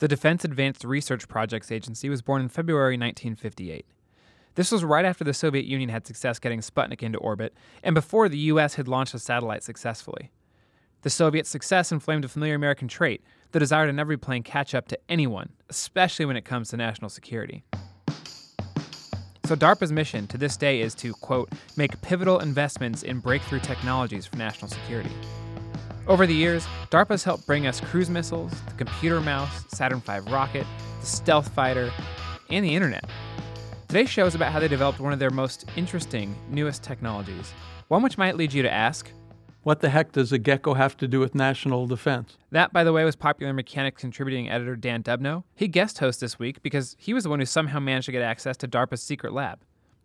the Defense Advanced Research Projects Agency was born in February 1958. This was right after the Soviet Union had success getting Sputnik into orbit, and before the U.S. had launched a satellite successfully. The Soviet success inflamed a familiar American trait the desire to never be playing catch up to anyone, especially when it comes to national security. So, DARPA's mission to this day is to, quote, make pivotal investments in breakthrough technologies for national security. Over the years, DARPA's helped bring us cruise missiles, the computer mouse, Saturn V rocket, the stealth fighter, and the internet. Today's show is about how they developed one of their most interesting, newest technologies, one which might lead you to ask What the heck does a gecko have to do with national defense? That, by the way, was Popular Mechanics contributing editor Dan Dubno. He guest host this week because he was the one who somehow managed to get access to DARPA's secret lab.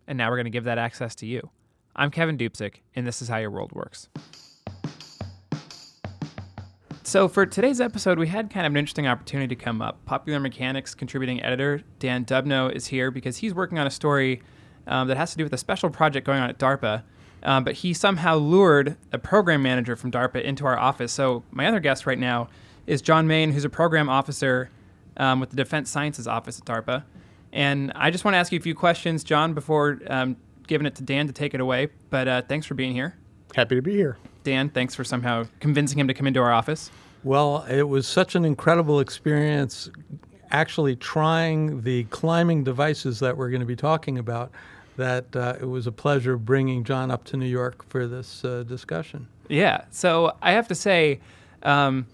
And now we're going to give that access to you. I'm Kevin Dupzyk, and this is how your world works. So, for today's episode, we had kind of an interesting opportunity to come up. Popular Mechanics contributing editor Dan Dubno is here because he's working on a story um, that has to do with a special project going on at DARPA. Um, but he somehow lured a program manager from DARPA into our office. So, my other guest right now is John Main, who's a program officer um, with the Defense Sciences Office at DARPA. And I just want to ask you a few questions, John, before um, giving it to Dan to take it away. But uh, thanks for being here. Happy to be here. Dan, thanks for somehow convincing him to come into our office. Well, it was such an incredible experience actually trying the climbing devices that we're going to be talking about that uh, it was a pleasure bringing John up to New York for this uh, discussion. Yeah. So I have to say, um,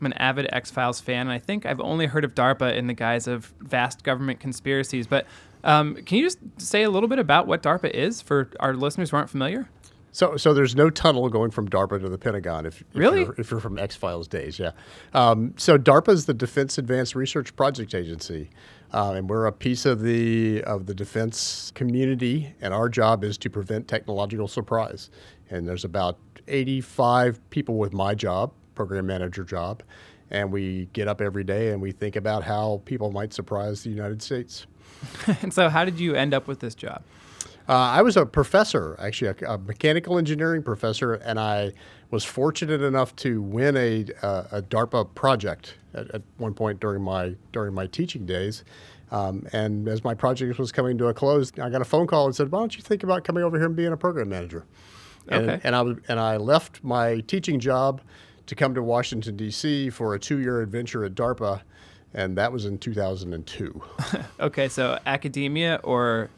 I'm an avid X Files fan, and I think I've only heard of DARPA in the guise of vast government conspiracies. But um, can you just say a little bit about what DARPA is for our listeners who aren't familiar? So, so there's no tunnel going from DARPA to the Pentagon. If, if really, you're, if you're from X Files days, yeah. Um, so DARPA is the Defense Advanced Research Project Agency, uh, and we're a piece of the of the defense community. And our job is to prevent technological surprise. And there's about 85 people with my job, program manager job, and we get up every day and we think about how people might surprise the United States. and so, how did you end up with this job? Uh, I was a professor, actually, a, a, mechanical engineering professor, and I was fortunate enough to win a, uh, a DARPA project at, at, one point during my during my teaching days. Um, and as my project was coming to a close, I got a phone call and said, "Why don't you think about coming over here and being a program manager?" And, okay. and I and I left my teaching job to come to Washington D.C. for a two-year adventure at DARPA, and that was in 2002. okay, so academia or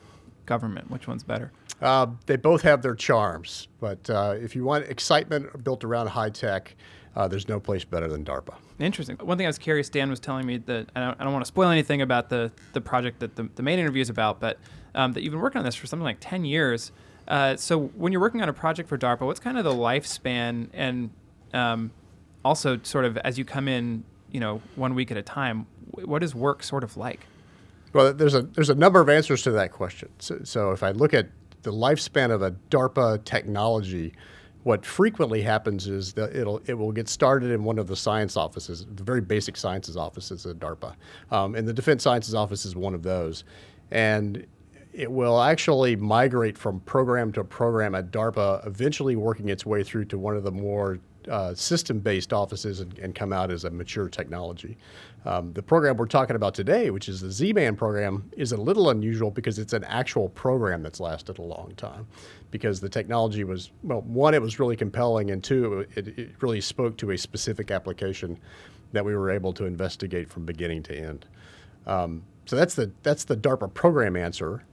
government? Which one's better? Uh, they both have their charms, but uh, if you want excitement built around high tech, uh, there's no place better than DARPA. Interesting. One thing I was curious, Dan was telling me that I don't, I don't want to spoil anything about the, the project that the, the main interview is about, but um, that you've been working on this for something like 10 years. Uh, so when you're working on a project for DARPA, what's kind of the lifespan and um, also sort of as you come in, you know, one week at a time, what is work sort of like? Well, there's a there's a number of answers to that question. So, so, if I look at the lifespan of a DARPA technology, what frequently happens is that it'll it will get started in one of the science offices, the very basic sciences offices at DARPA, um, and the Defense Sciences Office is one of those, and it will actually migrate from program to program at DARPA, eventually working its way through to one of the more uh, system-based offices and, and, come out as a mature technology. Um, the program we're talking about today, which is the Z-Man program, is a little unusual because it's an actual program that's lasted a long time. Because the technology was, well, one, it was really compelling, and two, it, it really spoke to a specific application that we were able to investigate from beginning to end. Um, so that's the that's the DARPA program answer.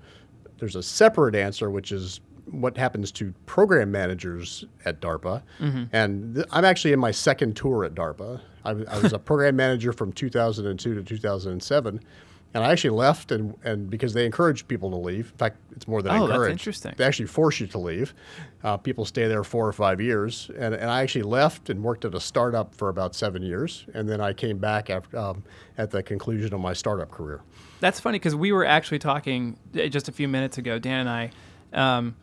There's a separate answer, which is what happens to program managers at DARPA. Mm-hmm. And th- I'm actually in my second tour at DARPA. I, I was a program manager from 2002 to 2007. And I actually left, and, and because they encourage people to leave. In fact, it's more than oh, encourage. that's interesting. They actually force you to leave. Uh, people stay there four or five years, and, and I actually left and worked at a startup for about seven years, and then I came back after, um, at the conclusion of my startup career. That's funny because we were actually talking uh, just a few minutes ago, Dan and I, um,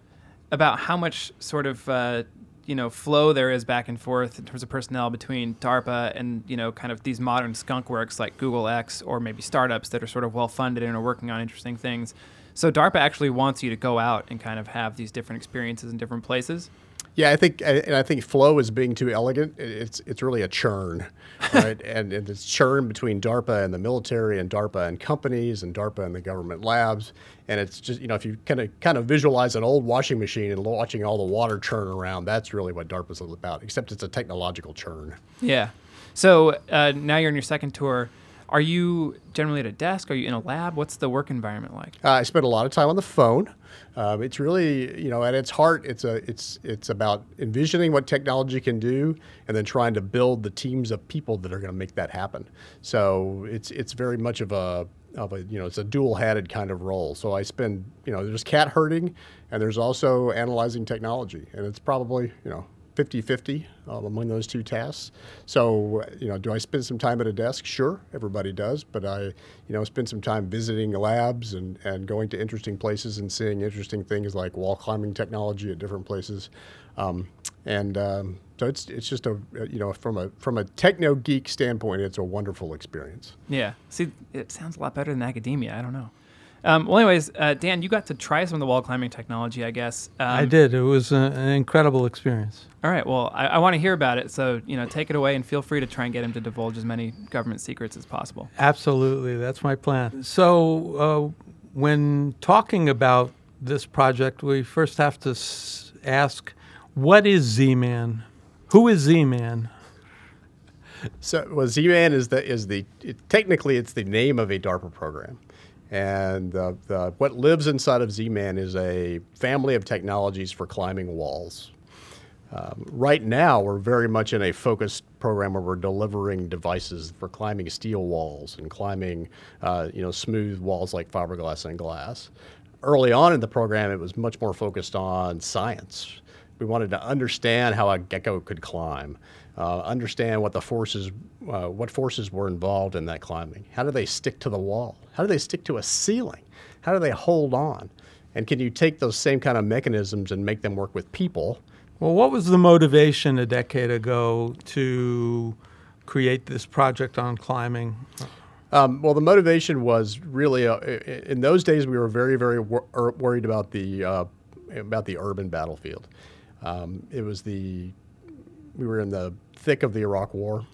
about how much sort of uh, you know flow there is back and forth in terms of personnel between DARPA and you know kind of these modern skunk works like Google X or maybe startups that are sort of well funded and are working on interesting things. So DARPA actually wants you to go out and kind of have these different experiences in different places. Yeah, I think, and I think flow is being too elegant. It's it's really a churn, right? and, and it's churn between DARPA and the military, and DARPA and companies, and DARPA and the government labs. And it's just you know if you kind of kind of visualize an old washing machine and watching all the water churn around, that's really what DARPA's all about. Except it's a technological churn. Yeah. So uh, now you're on your second tour. Are you generally at a desk? Are you in a lab? What's the work environment like? Uh, I spend a lot of time on the phone. Um, it's really, you know, at its heart, it's a, it's, it's about envisioning what technology can do, and then trying to build the teams of people that are going to make that happen. So it's, it's very much of a, of a, you know, it's a dual-hatted kind of role. So I spend, you know, there's cat herding, and there's also analyzing technology, and it's probably, you know, 50 50 um, among those two tasks. So, you know, do I spend some time at a desk? Sure, everybody does. But I, you know, spend some time visiting labs and, and going to interesting places and seeing interesting things like wall climbing technology at different places. Um, and um, so it's, it's just a, you know, from a, from a techno geek standpoint, it's a wonderful experience. Yeah. See, it sounds a lot better than academia. I don't know. Um, well, anyways, uh, Dan, you got to try some of the wall climbing technology, I guess. Um, I did. It was a, an incredible experience. All right. Well, I, I want to hear about it. So, you know, take it away and feel free to try and get him to divulge as many government secrets as possible. Absolutely. That's my plan. So, uh, when talking about this project, we first have to s- ask what is Z Man? Who is Z Man? So, well, Z-Man is the is the it, technically it's the name of a DARPA program, and the, the, what lives inside of Z-Man is a family of technologies for climbing walls. Um, right now, we're very much in a focused program where we're delivering devices for climbing steel walls and climbing, uh, you know, smooth walls like fiberglass and glass. Early on in the program, it was much more focused on science. We wanted to understand how a gecko could climb, uh, understand what the forces, uh, what forces were involved in that climbing. How do they stick to the wall? How do they stick to a ceiling? How do they hold on? And can you take those same kind of mechanisms and make them work with people? Well, what was the motivation a decade ago to create this project on climbing? Um, well, the motivation was really uh, in those days we were very, very wor- er, worried about the uh, about the urban battlefield. Um, it was the we were in the thick of the Iraq War.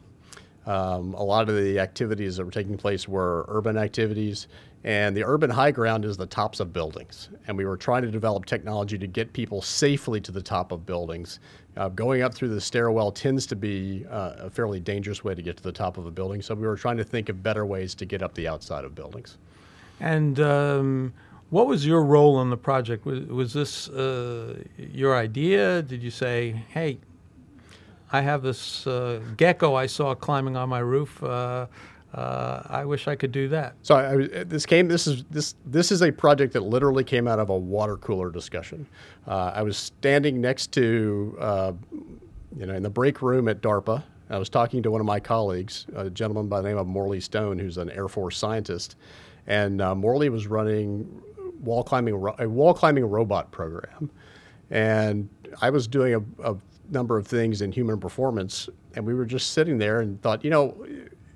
Um, a lot of the activities that were taking place were urban activities, and the urban high ground is the tops of buildings. And we were trying to develop technology to get people safely to the top of buildings. Uh, going up through the stairwell tends to be uh, a fairly dangerous way to get to the top of a building, so we were trying to think of better ways to get up the outside of buildings. And um, what was your role in the project? Was, was this uh, your idea? Did you say, hey, I have this uh, gecko I saw climbing on my roof. Uh, uh, I wish I could do that. So I, this came. This is this this is a project that literally came out of a water cooler discussion. Uh, I was standing next to, uh, you know, in the break room at DARPA. I was talking to one of my colleagues, a gentleman by the name of Morley Stone, who's an Air Force scientist, and Morley was running wall climbing a wall climbing robot program, and I was doing a, a number of things in human performance, and we were just sitting there and thought, you know,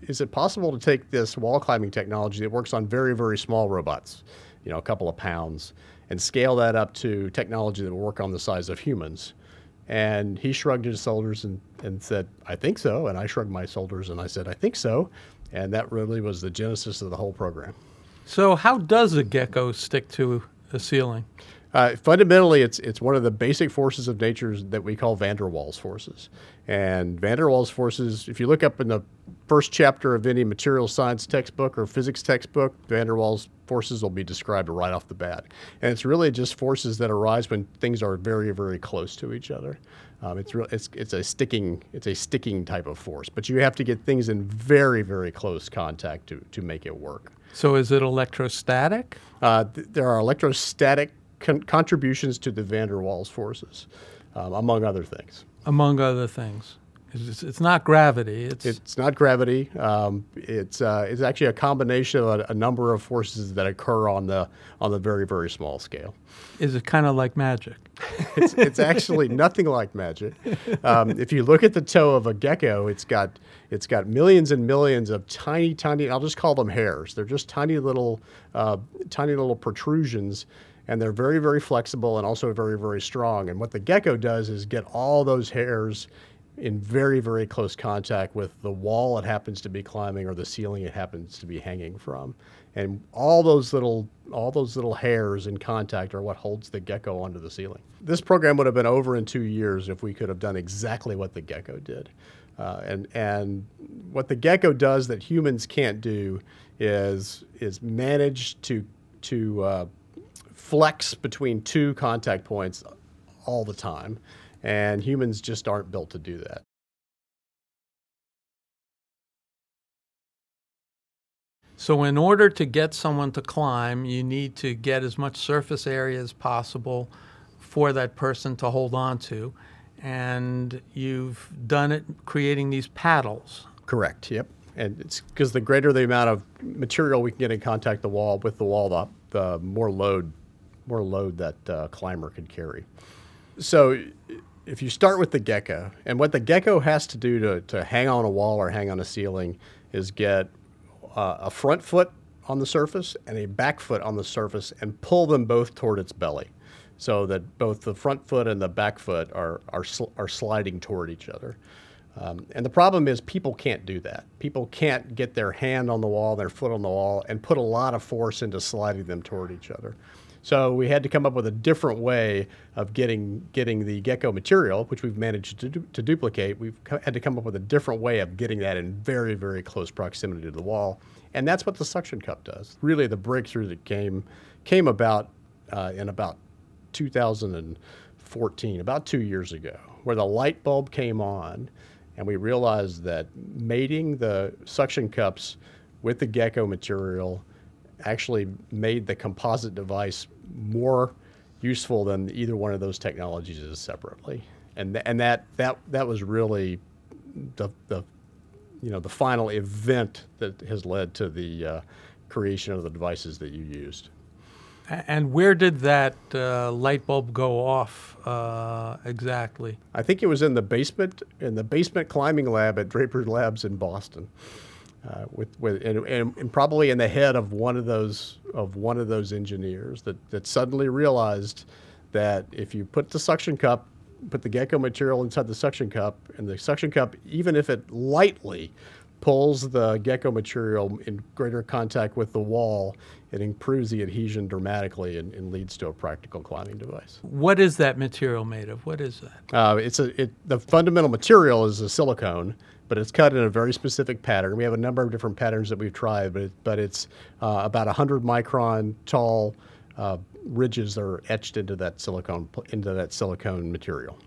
is it possible to take this wall climbing technology that works on very, very small robots, you know, a couple of pounds, and scale that up to technology that will work on the size of humans? And he shrugged his shoulders and, and said, I think so. And I shrugged my shoulders and I said, I think so. And that really was the genesis of the whole program. So, how does a gecko stick to a ceiling? Uh, fundamentally, it's it's one of the basic forces of nature that we call van der Waals forces. And van der Waals forces, if you look up in the first chapter of any material science textbook or physics textbook, van der Waals forces will be described right off the bat. And it's really just forces that arise when things are very, very close to each other. Um, it's, real, it's, it's a sticking it's a sticking type of force, but you have to get things in very, very close contact to, to make it work. So, is it electrostatic? Uh, th- there are electrostatic con- contributions to the van der Waals forces, um, among other things. Among other things. It's, it's not gravity. It's, It's not gravity. Um, it's uh, it's actually a combination of a, a number of forces that occur on the on the very very small scale. is it kind of like magic? It's, it's actually nothing like magic. Um, if you look at the toe of a gecko, it's got it's got millions and millions of tiny, tiny. I'll just call them hairs. They're just tiny little, uh, tiny little protrusions, and they're very, very flexible and also very, very strong. And what the gecko does is get all those hairs in very, very close contact with the wall it happens to be climbing or the ceiling it happens to be hanging from. And all those little all those little hairs in contact are what holds the gecko onto the ceiling. This program would have been over in two years if we could have done exactly what the gecko did. Uh, and and what the gecko does that humans can't do is is manage to to uh, flex between two contact points all the time, and humans just aren't built to do that. So, in order to get someone to climb, you need to get as much surface area as possible for that person to hold on to. And you've done it creating these paddles. Correct. Yep. And it's because the greater the amount of material we can get in contact the wall with the wall, the, the more load, more load that uh, climber could carry. So, if you start with the gecko, and what the gecko has to do to, to hang on a wall or hang on a ceiling is get uh, a front foot on the surface and a back foot on the surface and pull them both toward its belly so that both the front foot and the back foot are, are, sl- are sliding toward each other. Um, and the problem is people can't do that. People can't get their hand on the wall, their foot on the wall, and put a lot of force into sliding them toward each other. So we had to come up with a different way of getting getting the gecko material, which we've managed to, du- to duplicate. We've co- had to come up with a different way of getting that in very very close proximity to the wall, and that's what the suction cup does. Really, the breakthrough that came came about uh, in about 2014, about two years ago, where the light bulb came on, and we realized that mating the suction cups with the gecko material actually made the composite device more useful than either one of those technologies is separately. And, th- and that, that, that was really the, the, you know, the final event that has led to the uh, creation of the devices that you used. And where did that uh, light bulb go off uh, exactly? I think it was in the basement, in the basement climbing lab at Draper Labs in Boston. Uh, with, with and, and, and probably in the head of one of those of one of those engineers that, that suddenly realized that if you put the suction cup, put the gecko material inside the suction cup, and the suction cup, even if it lightly pulls the gecko material in greater contact with the wall, it improves the adhesion dramatically and, and leads to a practical climbing device. What is that material made of? What is that? Uh, it's a it, the fundamental material is a silicone, but it's cut in a very specific pattern. We have a number of different patterns that we've tried, but it, but it's uh, about 100 micron tall uh, ridges that are etched into that silicone into that silicone material.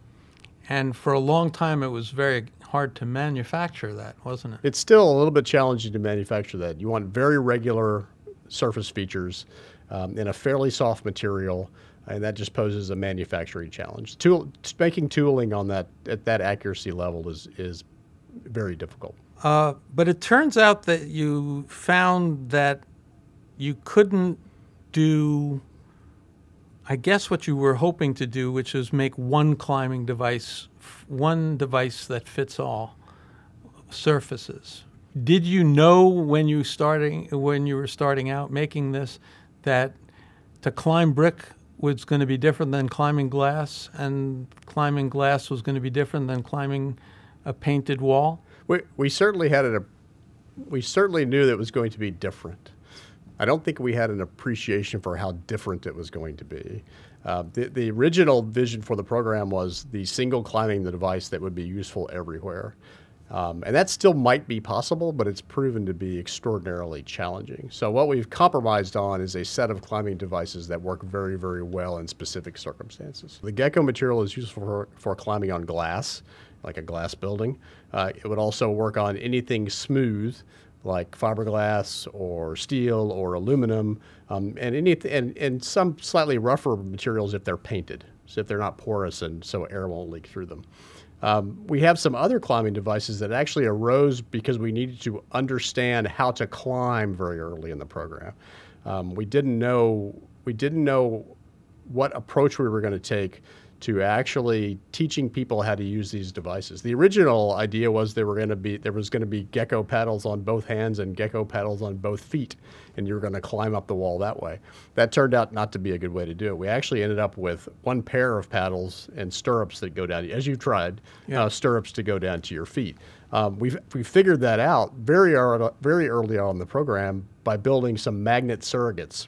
And for a long time, it was very hard to manufacture that, wasn't it? It's still a little bit challenging to manufacture that. You want very regular surface features um, in a fairly soft material, and that just poses a manufacturing challenge. Tool, making tooling on that at that accuracy level is is very difficult. Uh, but it turns out that you found that you couldn't do, I guess, what you were hoping to do, which is make one climbing device, one device that fits all surfaces. Did you know when you starting when you were starting out making this that to climb brick was going to be different than climbing glass, and climbing glass was going to be different than climbing a painted wall? We, we certainly had an, we certainly knew that it was going to be different. I don't think we had an appreciation for how different it was going to be. Uh, the, the original vision for the program was the single climbing the device that would be useful everywhere. Um, and that still might be possible, but it's proven to be extraordinarily challenging. So, what we've compromised on is a set of climbing devices that work very, very well in specific circumstances. The gecko material is useful for, for climbing on glass, like a glass building. Uh, it would also work on anything smooth, like fiberglass or steel or aluminum, um, and, any, and, and some slightly rougher materials if they're painted, so if they're not porous and so air won't leak through them. Um, we have some other climbing devices that actually arose because we needed to understand how to climb very early in the program. Um, we didn't know we didn't know what approach we were going to take to actually teaching people how to use these devices. The original idea was there were going to be there was going to be gecko paddles on both hands and gecko paddles on both feet, and you were going to climb up the wall that way. That turned out not to be a good way to do it. We actually ended up with one pair of paddles and stirrups that go down as you tried Yeah. uh, stirrups to go down to your feet. Um, we we figured that out very early, very early on in the program by building some magnet surrogates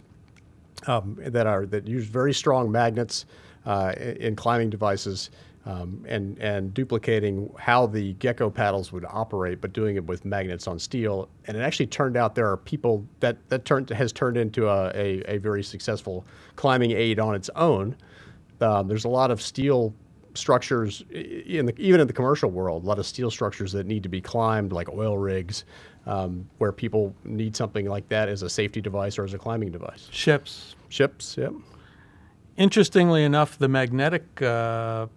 um, that are that use very strong magnets uh, in climbing devices um, and and duplicating how the gecko paddles would operate, but doing it with magnets on steel. And it actually turned out there are people that that turned has turned into a, a, a very successful climbing aid on its own. Um, there's a lot of steel structures in the, even in the commercial world, a lot of steel structures that need to be climbed, like oil rigs, um, where people need something like that as a safety device or as a climbing device. Ships. Ships, yep. Interestingly enough, the magnetic uh,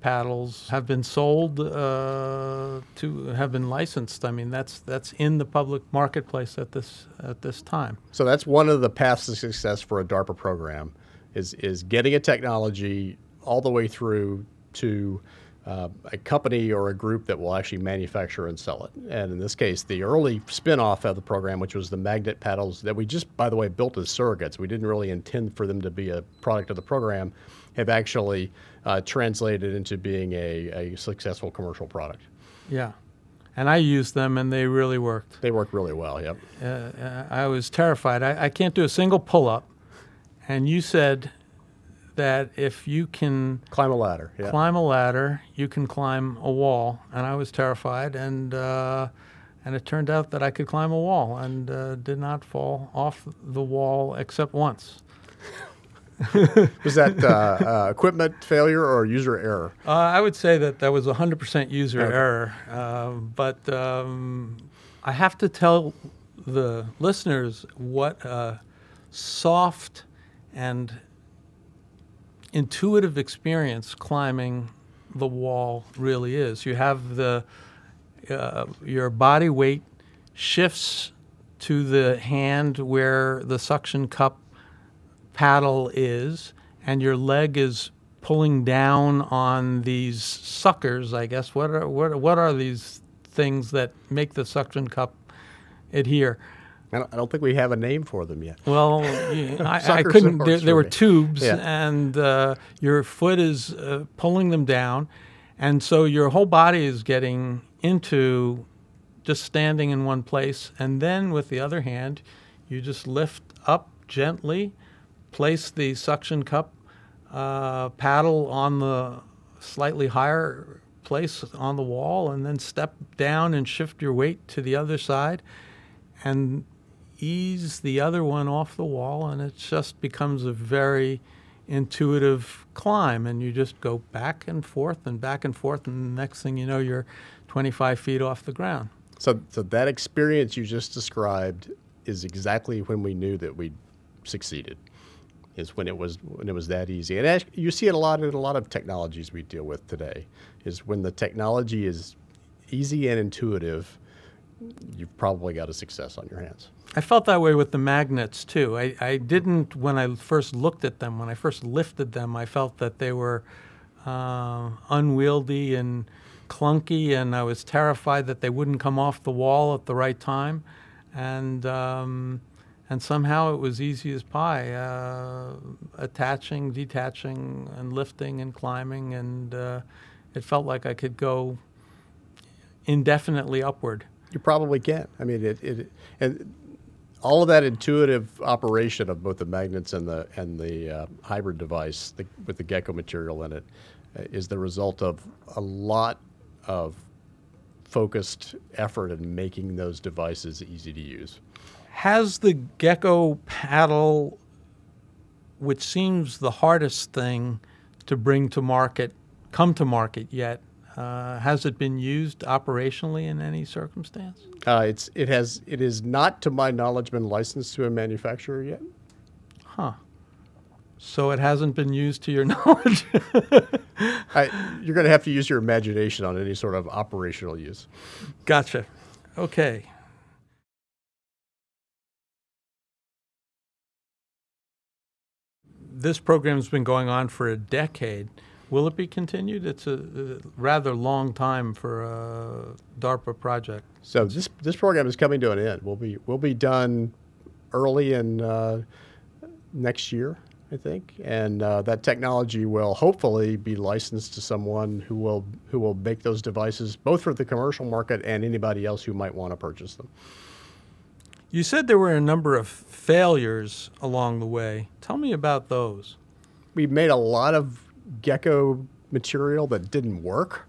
paddles have been sold uh, to have been licensed. I mean, that's that's in the public marketplace at this at this time. So that's one of the paths to success for a DARPA program, is is getting a technology all the way through to uh, a company or a group that will actually manufacture and sell it. And in this case, the early spin-off of the program, which was the magnet paddles that we just, by the way, built as surrogates. We didn't really intend for them to be a product of the program, have actually uh, translated into being a, a successful commercial product. Yeah, and I used them, and they really worked. They work really well. Yep. Uh, uh, I was terrified. I, I can't do a single pull up, and you said that if you can Climb a ladder. Yeah. climb a ladder, you can climb a wall. And I was terrified, and uh, and it turned out that I could climb a wall and uh, did not fall off the wall except once. Was that uh, uh, equipment failure or user error? Uh, I would say that that was 100% user Okay. error, uh, but um, I have to tell the listeners what a soft and intuitive experience climbing the wall really is. You have the uh, your body weight shifts to the hand where the suction cup paddle is, and your leg is pulling down on these suckers. I guess what are what, what are these things that make the suction cup adhere? I don't, I don't think we have a name for them yet. Well, I, I couldn't. There, there were tubes, Yeah. and uh, your foot is uh, pulling them down, and so your whole body is getting into just standing in one place, and then with the other hand, you just lift up gently, place the suction cup uh, paddle on the slightly higher place on the wall, and then step down and shift your weight to the other side, and ease the other one off the wall, and it just becomes a very intuitive climb. And you just go back and forth and back and forth, and the next thing you know, you're 25 feet off the ground. So, so that experience you just described is exactly when we knew that we succeeded. Is when it was when it was that easy, and you see it a lot in a lot of technologies we deal with today. Is when the technology is easy and intuitive, you've probably got a success on your hands. I felt that way with the magnets too. I, I didn't when I first looked at them, when I first lifted them, I felt that they were uh, unwieldy and clunky, and I was terrified that they wouldn't come off the wall at the right time. And um, and somehow it was easy as pie, uh, attaching, detaching, and lifting and climbing, and uh, it felt like I could go indefinitely upward. You probably can. I mean, it, it and all of that intuitive operation of both the magnets and the and the uh, hybrid device the, with the gecko material in it uh, is the result of a lot of focused effort in making those devices easy to use. Has the gecko paddle, which seems the hardest thing to bring to market, come to market yet? Uh, has it been used operationally in any circumstance? Uh, it's it has it is not to my knowledge been licensed to a manufacturer yet. Huh. So it hasn't been used to your knowledge. I, you're going to have to use your imagination on any sort of operational use. gotcha. Okay. This program's been going on for a decade. Will it be continued? It's a, a rather long time for a DARPA project. So this this program is coming to an end. We'll be we'll be done early in uh, next year, I think, and uh, that technology will hopefully be licensed to someone who will who will make those devices both for the commercial market and anybody else who might want to purchase them. You said there were a number of failures along the way. Tell me about those. We made a lot of gecko material that didn't work.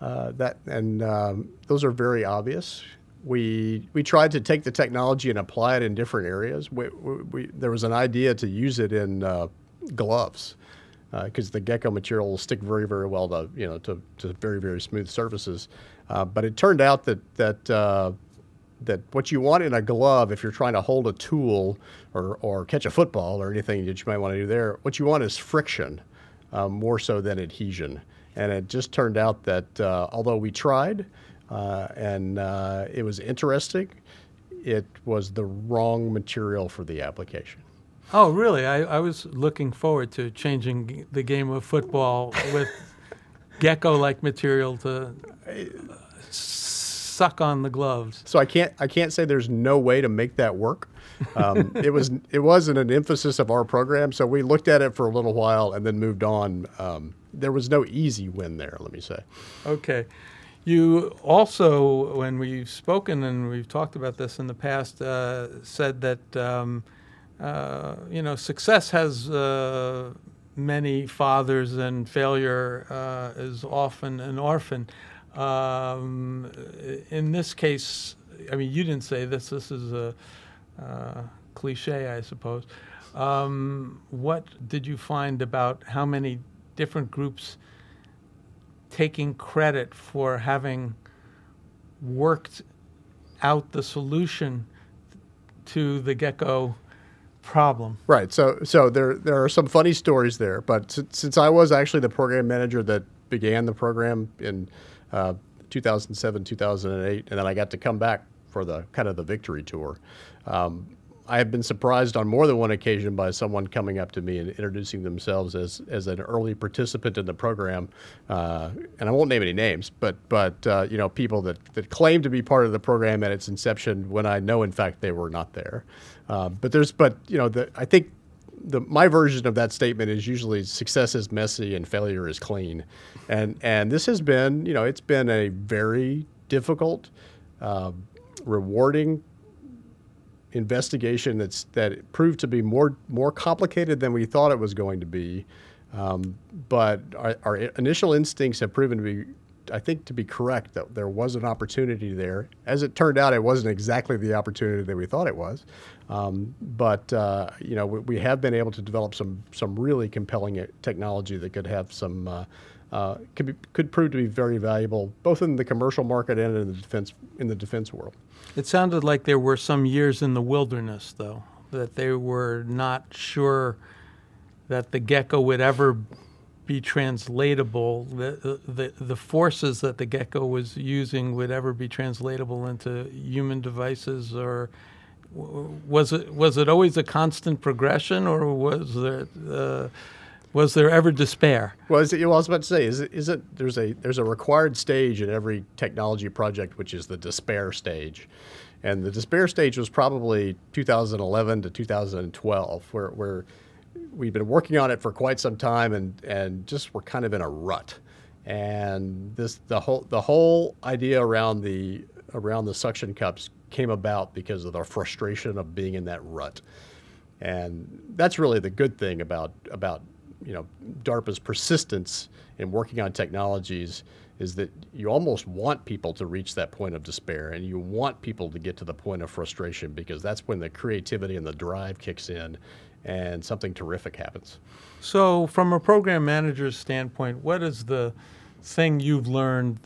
Uh, that and um, those are very obvious. We we tried to take the technology and apply it in different areas. We, we, we, there was an idea to use it in uh, gloves because uh, the gecko material will stick very very well to you know to, to very very smooth surfaces. Uh, but it turned out that that uh, that what you want in a glove, if you're trying to hold a tool or, or catch a football or anything that you might want to do there, what you want is friction um, more so than adhesion. And it just turned out that uh, although we tried uh, and uh, it was interesting, it was the wrong material for the application. Oh, really? I, I was looking forward to changing the game of football with gecko like material to suck on the gloves. So I can't I can't say there's no way to make that work. Um, it was it wasn't an emphasis of our program, so we looked at it for a little while and then moved on. Um, there was no easy win there. Let me say. Okay. You also, when we've spoken and we've talked about this in the past, uh, said that um, uh, you know success has uh, many fathers and failure uh, is often an orphan. Um, in this case, I mean, you didn't say this. This is a uh, cliche, I suppose. Um, what did you find about how many different groups taking credit for having worked out the solution to the gecko problem? Right. So, so there there are some funny stories there, but since, since I was actually the program manager that began the program in uh, 2007, 2008, and then I got to come back for the kind of the victory tour. Um, I have been surprised on more than one occasion by someone coming up to me and introducing themselves as, as an early participant in the program, uh, and I won't name any names, but but uh, you know people that, that claim to be part of the program at its inception when I know in fact they were not there. Uh, but there's but you know the, I think the my version of that statement is usually success is messy and failure is clean, and and this has been you know it's been a very difficult, uh, rewarding investigation that's that proved to be more more complicated than we thought it was going to be, um, but our, our initial instincts have proven to be I think to be correct that there was an opportunity there. As it turned out, it wasn't exactly the opportunity that we thought it was. Um, but uh, you know, we, we, have been able to develop some some really compelling uh, technology that could have some uh, uh, could be, could prove to be very valuable both in the commercial market and in the defense in the defense world. It sounded like there were some years in the wilderness, though, that they were not sure that the gecko would ever be translatable. The, the the forces that the gecko was using would ever be translatable into human devices, or was it was it always a constant progression, or was there uh, was there ever despair? Well, is it, I was about to say, is it, is it there's a there's a required stage in every technology project, which is the despair stage. And the despair stage was probably 2011 to 2012, where, where we've been working on it for quite some time and, and just we're kind of in a rut. And this the whole the whole idea around the around the suction cups came about because of the frustration of being in that rut. And that's really the good thing about about you know DARPA's persistence in working on technologies is that you almost want people to reach that point of despair and you want people to get to the point of frustration because that's when the creativity and the drive kicks in and something terrific happens. So, from a program manager's standpoint, what is the thing you've learned?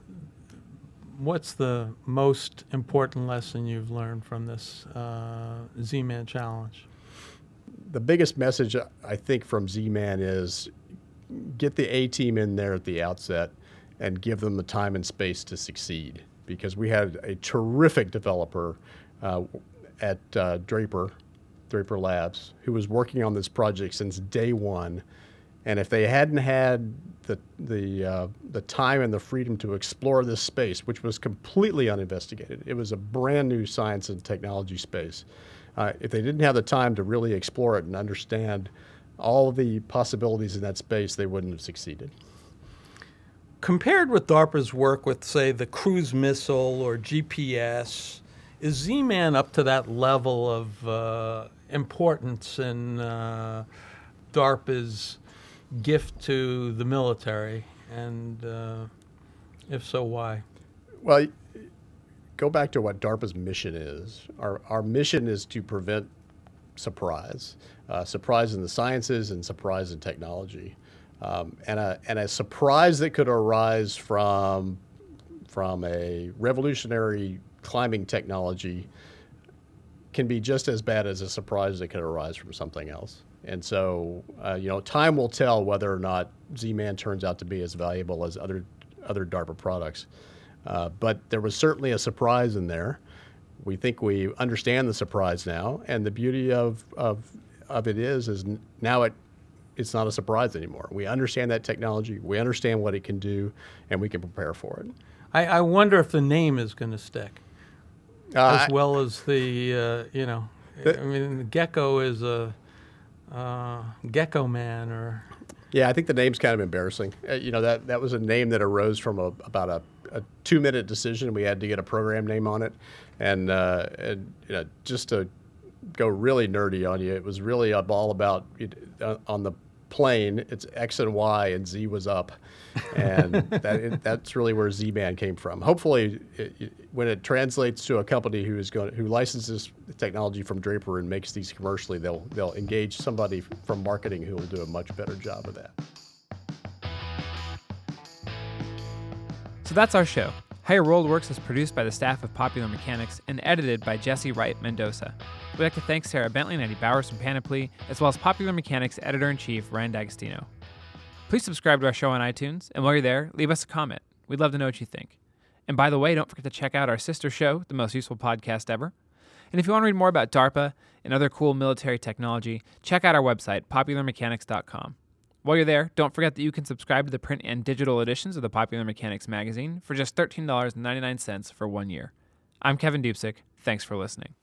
What's the most important lesson you've learned from this uh, Z Man challenge? The biggest message I think from Z-Man is get the A team in there at the outset and give them the time and space to succeed. Because we had a terrific developer uh, at uh, Draper, Draper Labs, who was working on this project since day one. And if they hadn't had the the uh, the time and the freedom to explore this space, which was completely uninvestigated, it was a brand new science and technology space. Uh, if they didn't have the time to really explore it and understand all the possibilities in that space, they wouldn't have succeeded. Compared with DARPA's work with, say, the cruise missile or GPS, is Z-Man up to that level of uh, importance in uh, DARPA's gift to the military? And uh, if so, why? Well, go back to what DARPA's mission is. Our, our mission is to prevent surprise, uh, surprise in the sciences and surprise in technology. Um, and, a, and a surprise that could arise from, from a revolutionary climbing technology can be just as bad as a surprise that could arise from something else. And so, uh, you know, time will tell whether or not Z-Man turns out to be as valuable as other other DARPA products. Uh, but there was certainly a surprise in there. We think we understand the surprise now, and the beauty of of of it is is now it it's not a surprise anymore. We understand that technology, we understand what it can do, and we can prepare for it. I, I wonder if the name is going to stick, Uh, as well as the uh, you know. I mean, gecko is a uh, gecko man, or Yeah, I think the name's kind of embarrassing. Uh, you know that that was a name that arose from a about a, a two minute decision. We had to get a program name on it, and uh, and you know just to go really nerdy on you, it was really all about it, uh, on the plane. It's X and Y, and Z was up, and that, it, that's really where Z Man came from. Hopefully, it, when it translates to a company who is going who licenses technology from Draper and makes these commercially, they'll they'll engage somebody from marketing who will do a much better job of that. That's our show. How Your World Works is produced by the staff of Popular Mechanics and edited by Jesse Wright Mendoza. We'd like to thank Sarah Bentley and Eddie Bowers from Panoply, as well as Popular Mechanics editor in chief Ryan D'Agostino. Please subscribe to our show on iTunes, and while you're there, leave us a comment. We'd love to know what you think. And by the way, don't forget to check out our sister show, The Most Useful Podcast Ever. And if you want to read more about DARPA and other cool military technology, check out our website, popularmechanics.com. While you're there, don't forget that you can subscribe to the print and digital editions of the Popular Mechanics magazine for just $13.99 for one year. I'm Kevin Dupzyk. Thanks for listening.